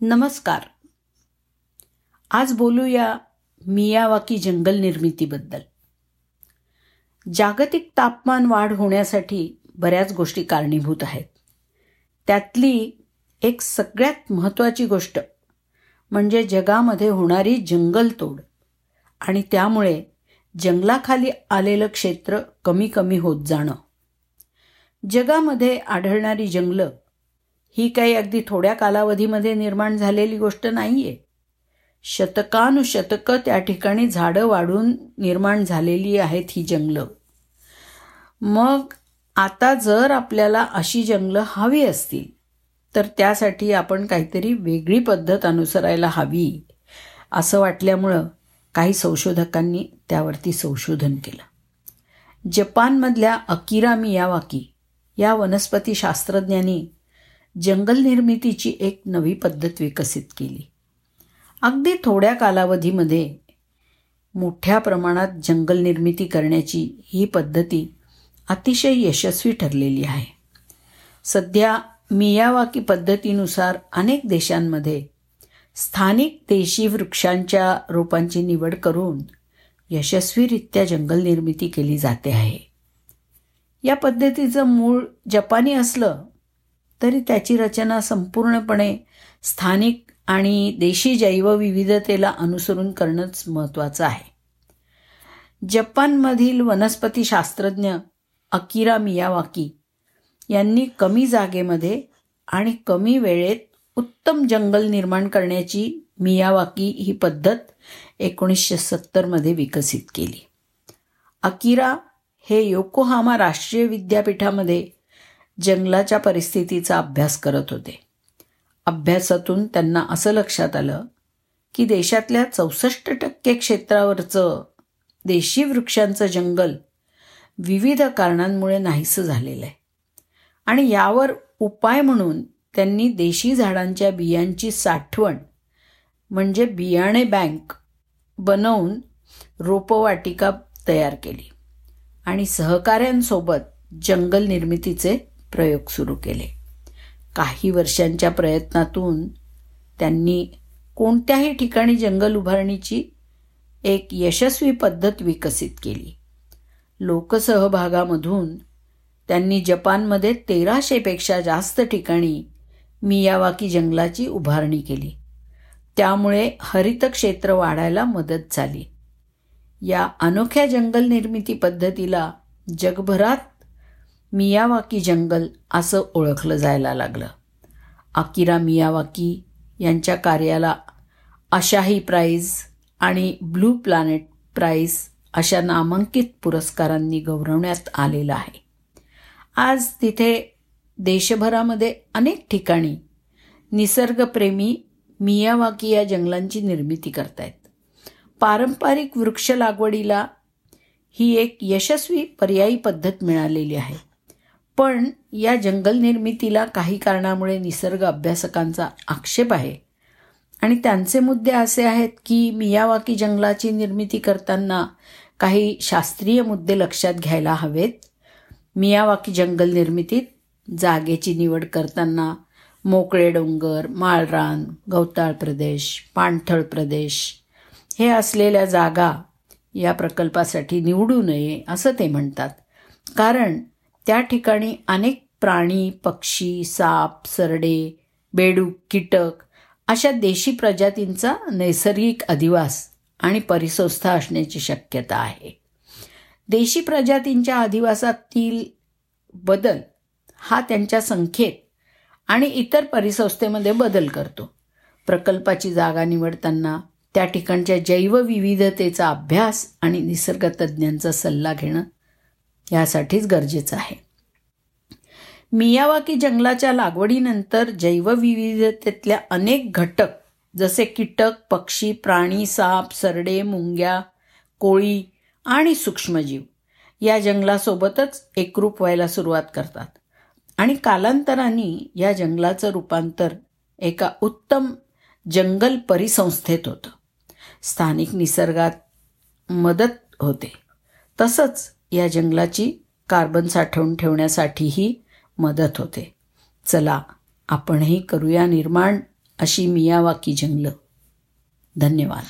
नमस्कार. आज बोलूया मियावाकी जंगल निर्मितीबद्दल. जागतिक तापमान वाढ होण्यासाठी बऱ्याच गोष्टी कारणीभूत आहेत. त्यातली एक सगळ्यात महत्त्वाची गोष्ट म्हणजे जगामध्ये होणारी जंगलतोड आणि त्यामुळे जंगलाखाली आलेलं क्षेत्र कमी कमी होत जाणं. जगामध्ये आढळणारी जंगलं ही काही अगदी थोड्या कालावधीमध्ये निर्माण झालेली गोष्ट नाही आहे शतकानुशतकं त्या ठिकाणी झाडं वाढून निर्माण झालेली आहेत ही जंगलं. मग आता जर आपल्याला अशी जंगलं हवी असतील तर त्यासाठी आपण काहीतरी वेगळी पद्धत अनुसरायला हवी असं वाटल्यामुळं काही संशोधकांनी त्यावरती संशोधन केलं. जपानमधल्या अकिरा मियावाकी या वनस्पतीशास्त्रज्ञांनी जंगल निर्मितीची एक नवी पद्धत विकसित केली. अगदी थोड्या कालावधीमध्ये मोठ्या प्रमाणात जंगल निर्मिती करण्याची ही पद्धती अतिशय यशस्वी ठरलेली आहे. सध्या मियावाकी पद्धतीनुसार अनेक देशांमध्ये स्थानिक देशी वृक्षांच्या रोपांची निवड करून यशस्वीरित्या जंगल निर्मिती केली जाते आहे. या पद्धतीचं मूळ जपानी असलं तरी त्याची रचना संपूर्णपणे स्थानिक आणि देशी जैवविविधतेला अनुसरून करणंच महत्त्वाचं आहे. जपानमधील वनस्पतीशास्त्रज्ञ अकिरा मियावाकी यांनी कमी जागेमध्ये आणि कमी वेळेत उत्तम जंगल निर्माण करण्याची मियावाकी ही पद्धत एकोणीसशे सत्तरमध्ये विकसित केली. अकिरा हे योकोहामा राष्ट्रीय विद्यापीठामध्ये जंगलाच्या परिस्थितीचा अभ्यास करत होते. अभ्यासातून त्यांना असं लक्षात आलं की देशातल्या चौसष्ट टक्के क्षेत्रावरचं देशी वृक्षांचं जंगल विविध कारणांमुळे नाहीसं झालेलं आहे. आणि यावर उपाय म्हणून त्यांनी देशी झाडांच्या बियांची साठवण म्हणजे बियाणे बँक बनवून रोपवाटिका तयार केली आणि सहकाऱ्यांसोबत जंगल निर्मितीचे प्रयोग सुरू केले. काही वर्षांच्या प्रयत्नातून त्यांनी कोणत्याही ठिकाणी जंगल उभारणीची एक यशस्वी पद्धत विकसित केली. लोकसहभागामधून त्यांनी जपानमध्ये तेराशेपेक्षा जास्त ठिकाणी मियावाकी जंगलाची उभारणी केली. त्यामुळे हरित क्षेत्र वाढायला मदत झाली. या अनोख्या जंगल निर्मिती पद्धतीला जगभरात मियावाकी जंगल असं ओळखलं जायला लागलं. अकिरा मियावाकी यांच्या कार्याला आशाही प्राईज आणि ब्लू प्लॅनेट प्राईज अशा नामांकित पुरस्कारांनी गौरवण्यात आलेलं आहे. आज तिथे देशभरामध्ये अनेक ठिकाणी निसर्गप्रेमी मियावाकी या जंगलांची निर्मिती करतायत. पारंपरिक वृक्ष लागवडीला ही एक यशस्वी पर्यायी पद्धत मिळालेली आहे. पण या जंगल निर्मितीला काही कारणामुळे निसर्ग अभ्यासकांचा आक्षेप आहे. आणि त्यांचे मुद्दे असे आहेत की मियावाकी जंगलाची निर्मिती करताना काही शास्त्रीय मुद्दे लक्षात घ्यायला हवेत. मियावाकी जंगल निर्मितीत जागेची निवड करताना मोकळे डोंगर माळरान गवताळ प्रदेश पाणथळ प्रदेश हे असलेल्या जागा या प्रकल्पासाठी निवडू नये असं ते म्हणतात. कारण त्या ठिकाणी अनेक प्राणी पक्षी साप सरडे बेडूक कीटक अशा देशी प्रजातींचा नैसर्गिक अधिवास आणि परिसंस्था असण्याची शक्यता आहे. देशी प्रजातींच्या अधिवासातील बदल हा त्यांच्या संख्येत आणि इतर परिसंस्थेमध्ये बदल करतो. प्रकल्पाची जागा निवडताना त्या ठिकाणच्या जैवविविधतेचा अभ्यास आणि निसर्गतज्ञांचा सल्ला घेणं यासाठीच गरजेचं आहे. मियावाकी जंगलाच्या लागवडीनंतर जैवविविधतेतल्या अनेक घटक जसे कीटक पक्षी प्राणी साप सरडे मुंग्या कोळी आणि सूक्ष्मजीव या जंगलासोबतच एकरूप व्हायला सुरुवात करतात. आणि कालांतराने या जंगलाचं रूपांतर एका उत्तम जंगल परिसंस्थेत होतं. स्थानिक निसर्गात मदत होते. तसंच या जंगलाची कार्बन साठवून ठेवण्यासाठीही मदत होते. चला आपणही करूया निर्माण अशी मियावाकी जंगलं. धन्यवाद.